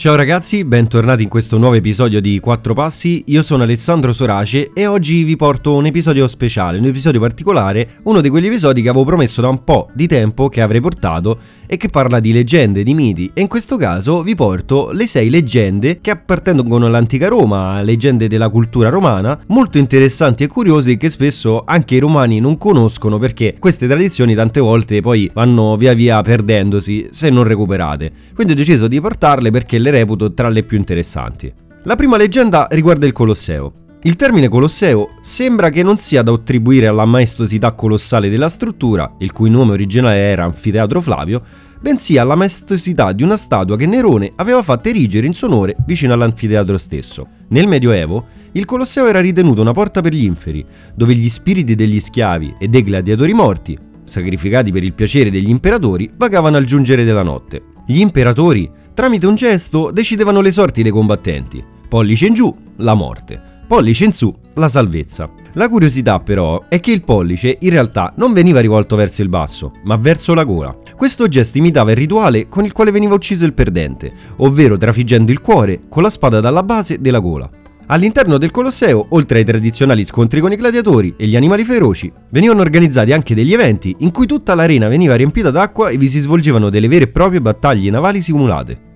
Ciao ragazzi, bentornati in questo nuovo episodio di Quattro Passi, io sono Alessandro Sorace e oggi vi porto un episodio speciale, un episodio particolare, uno di quegli episodi che avevo promesso da un po' di tempo che avrei portato e che parla di leggende, di miti e in questo caso vi porto le sei leggende che appartengono all'antica Roma, leggende della cultura romana, molto interessanti e curiose che spesso anche i romani non conoscono perché queste tradizioni tante volte poi vanno via via perdendosi se non recuperate. Quindi ho deciso di portarle perché le reputo tra le più interessanti. La prima leggenda riguarda il Colosseo. Il termine Colosseo sembra che non sia da attribuire alla maestosità colossale della struttura, il cui nome originale era Anfiteatro Flavio, bensì alla maestosità di una statua che Nerone aveva fatto erigere in suo onore vicino all'anfiteatro stesso. Nel Medioevo, il Colosseo era ritenuto una porta per gli inferi, dove gli spiriti degli schiavi e dei gladiatori morti, sacrificati per il piacere degli imperatori, vagavano al giungere della notte. Gli imperatori Tramite un gesto decidevano le sorti dei combattenti. Pollice in giù, la morte. Pollice in su, la salvezza. La curiosità però è che il pollice in realtà non veniva rivolto verso il basso, ma verso la gola. Questo gesto imitava il rituale con il quale veniva ucciso il perdente, ovvero trafiggendo il cuore con la spada dalla base della gola. All'interno del Colosseo, oltre ai tradizionali scontri con i gladiatori e gli animali feroci, venivano organizzati anche degli eventi in cui tutta l'arena veniva riempita d'acqua e vi si svolgevano delle vere e proprie battaglie navali simulate.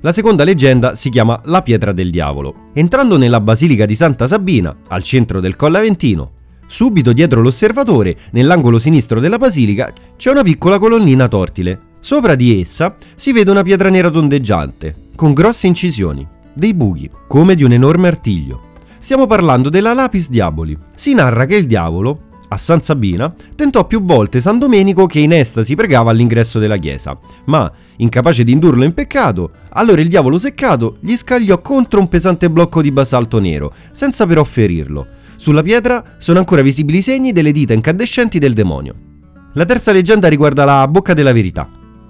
La seconda leggenda si chiama La pietra del diavolo. Entrando nella basilica di Santa Sabina, al centro del Colle Aventino, subito dietro l'osservatore, nell'angolo sinistro della basilica, c'è una piccola colonnina tortile. Sopra di essa si vede una pietra nera tondeggiante, con grosse incisioni dei buchi, come di un enorme artiglio. Stiamo parlando della Lapis Diaboli. Si narra che il diavolo, a San Sabina, tentò più volte San Domenico che in estasi pregava all'ingresso della chiesa, ma, incapace di indurlo in peccato, allora il diavolo seccato gli scagliò contro un pesante blocco di basalto nero, senza però ferirlo. Sulla pietra sono ancora visibili i segni delle dita incandescenti del demonio. La terza leggenda riguarda la Bocca della Verità.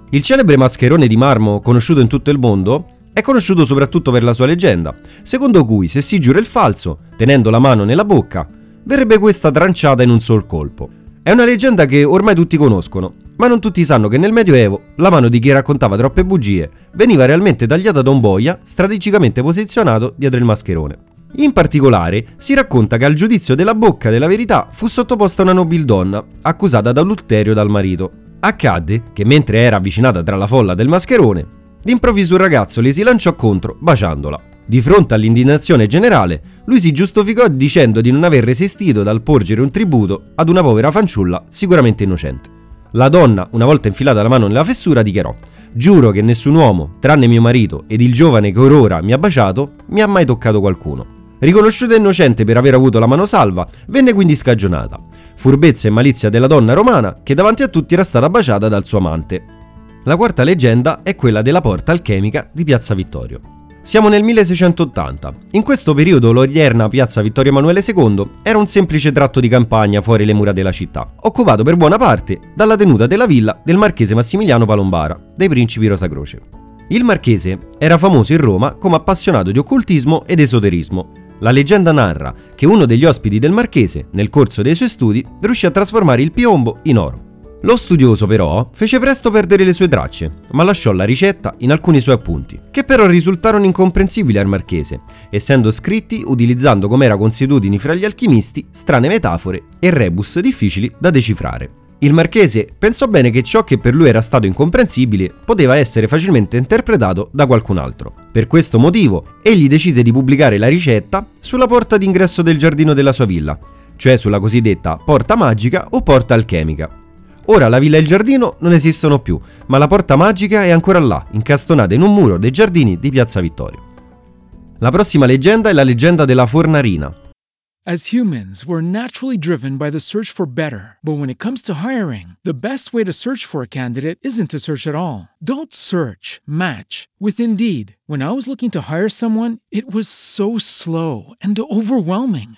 Il celebre mascherone di marmo conosciuto in tutto il mondo è conosciuto soprattutto per la sua leggenda, secondo cui se si giura il falso, tenendo la mano nella bocca, verrebbe questa tranciata in un sol colpo. È una leggenda che ormai tutti conoscono, ma non tutti sanno che nel Medioevo la mano di chi raccontava troppe bugie veniva realmente tagliata da un boia strategicamente posizionato dietro il mascherone. In particolare, si racconta che al giudizio della bocca della verità fu sottoposta una nobildonna, accusata d'adulterio dal marito. Accadde che mentre era avvicinata tra la folla del mascherone, D'improvviso un ragazzo le si lanciò contro, baciandola. Di fronte all'indignazione generale, lui si giustificò dicendo di non aver resistito dal porgere un tributo ad una povera fanciulla sicuramente innocente. La donna, una volta infilata la mano nella fessura, dichiarò Giuro che nessun uomo, tranne mio marito ed il giovane che orora mi ha baciato, mi ha mai toccato qualcuno. Riconosciuta innocente per aver avuto la mano salva, venne quindi scagionata. Furbezza e malizia della donna romana che davanti a tutti era stata baciata dal suo amante. La quarta leggenda è quella della porta alchemica di Piazza Vittorio. Siamo nel 1680. In questo periodo l'odierna Piazza Vittorio Emanuele II era un semplice tratto di campagna fuori le mura della città, occupato per buona parte dalla tenuta della villa del marchese Massimiliano Palombara, dei principi Rosacroce. Il marchese era famoso in Roma come appassionato di occultismo ed esoterismo. La leggenda narra che uno degli ospiti del marchese, nel corso dei suoi studi, riuscì a trasformare il piombo in oro. Lo studioso però fece presto perdere le sue tracce, ma lasciò la ricetta in alcuni suoi appunti, che però risultarono incomprensibili al marchese, essendo scritti utilizzando come era consuetudine fra gli alchimisti strane metafore e rebus difficili da decifrare. Il marchese pensò bene che ciò che per lui era stato incomprensibile poteva essere facilmente interpretato da qualcun altro. Per questo motivo, egli decise di pubblicare la ricetta sulla porta d'ingresso del giardino della sua villa, cioè sulla cosiddetta porta magica o porta alchemica. Ora la villa e il giardino non esistono più, ma la porta magica è ancora là, incastonata in un muro dei giardini di Piazza Vittorio. La prossima leggenda è la leggenda della fornarina, As humans, we're naturally driven by the search for better. But when it comes to hiring, the best way to search for a candidate isn't to search at all. Don't search, match with Indeed. When I was looking to hire someone, it was so slow and overwhelming.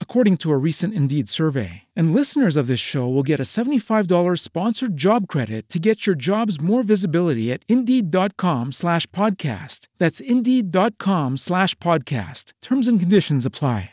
according to a recent Indeed survey. And listeners of this show will get a $75 sponsored job credit to get your jobs more visibility at Indeed.com slash podcast. That's Indeed.com slash podcast. Terms and conditions apply.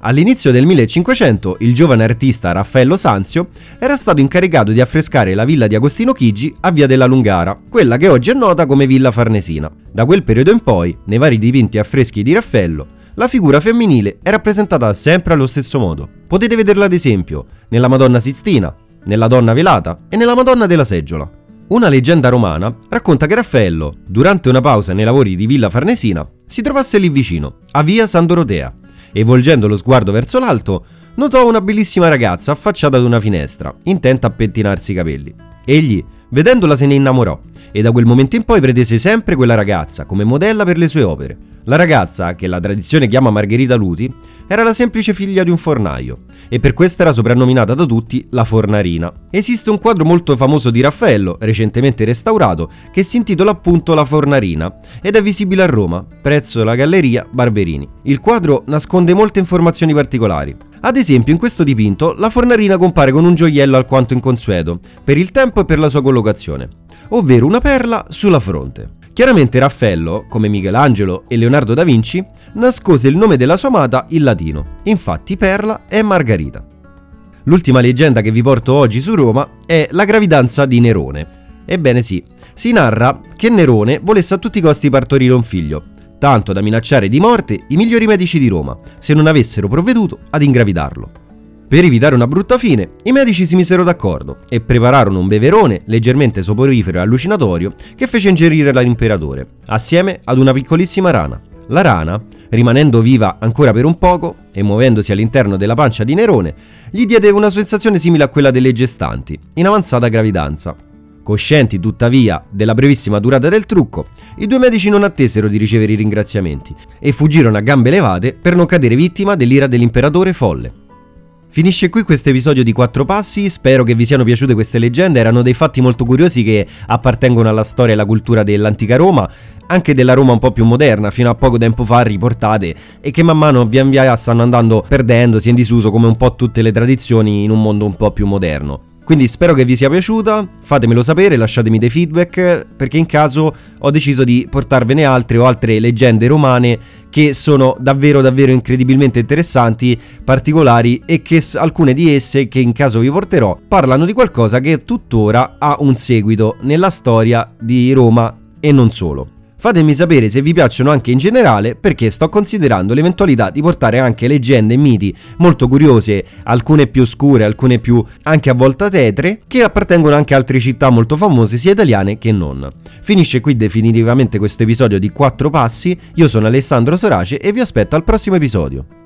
All'inizio del 1500 il giovane artista Raffaello Sanzio era stato incaricato di affrescare la villa di Agostino Chigi a Via della Lungara, quella che oggi è nota come Villa Farnesina. Da quel periodo in poi, nei vari dipinti e affreschi di Raffaello, la figura femminile è rappresentata sempre allo stesso modo. Potete vederla ad esempio nella Madonna Sistina, nella Donna Velata e nella Madonna della Seggiola. Una leggenda romana racconta che Raffaello, durante una pausa nei lavori di Villa Farnesina, si trovasse lì vicino, a Via San Dorotea, e volgendo lo sguardo verso l'alto, notò una bellissima ragazza affacciata ad una finestra, intenta a pettinarsi i capelli. Egli, vedendola, se ne innamorò e da quel momento in poi pretese sempre quella ragazza come modella per le sue opere. La ragazza, che la tradizione chiama Margherita Luti, era la semplice figlia di un fornaio e per questo era soprannominata da tutti la Fornarina. Esiste un quadro molto famoso di Raffaello, recentemente restaurato, che si intitola appunto La Fornarina ed è visibile a Roma, prezzo della Galleria Barberini. Il quadro nasconde molte informazioni particolari. Ad esempio, in questo dipinto la Fornarina compare con un gioiello alquanto inconsueto, per il tempo e per la sua collocazione, ovvero una perla sulla fronte. Chiaramente Raffaello, come Michelangelo e Leonardo da Vinci, nascose il nome della sua amata in latino. Infatti Perla è Margarita. L'ultima leggenda che vi porto oggi su Roma è la gravidanza di Nerone. Ebbene sì, si narra che Nerone volesse a tutti i costi partorire un figlio, tanto da minacciare di morte i migliori medici di Roma se non avessero provveduto ad ingravidarlo. Per evitare una brutta fine, i medici si misero d'accordo e prepararono un beverone leggermente soporifero e allucinatorio che fece ingerire l'imperatore, assieme ad una piccolissima rana. La rana, rimanendo viva ancora per un poco e muovendosi all'interno della pancia di Nerone, gli diede una sensazione simile a quella delle gestanti, in avanzata gravidanza. Coscienti tuttavia della brevissima durata del trucco, i due medici non attesero di ricevere i ringraziamenti e fuggirono a gambe levate per non cadere vittima dell'ira dell'imperatore folle. Finisce qui questo episodio di Quattro Passi, spero che vi siano piaciute queste leggende, erano dei fatti molto curiosi che appartengono alla storia e alla cultura dell'antica Roma, anche della Roma un po' più moderna, fino a poco tempo fa riportate, e che man mano via via stanno andando perdendosi in disuso come un po' tutte le tradizioni in un mondo un po' più moderno. Quindi spero che vi sia piaciuta, fatemelo sapere, lasciatemi dei feedback, perché in caso ho deciso di portarvene altre o altre leggende romane che sono davvero davvero incredibilmente interessanti, particolari e che alcune di esse che in caso vi porterò parlano di qualcosa che tuttora ha un seguito nella storia di Roma e non solo. Fatemi sapere se vi piacciono anche in generale perché sto considerando l'eventualità di portare anche leggende e miti molto curiose, alcune più oscure, alcune più anche a volte tetre, che appartengono anche a altre città molto famose sia italiane che non. Finisce qui definitivamente questo episodio di 4 passi, io sono Alessandro Sorace e vi aspetto al prossimo episodio.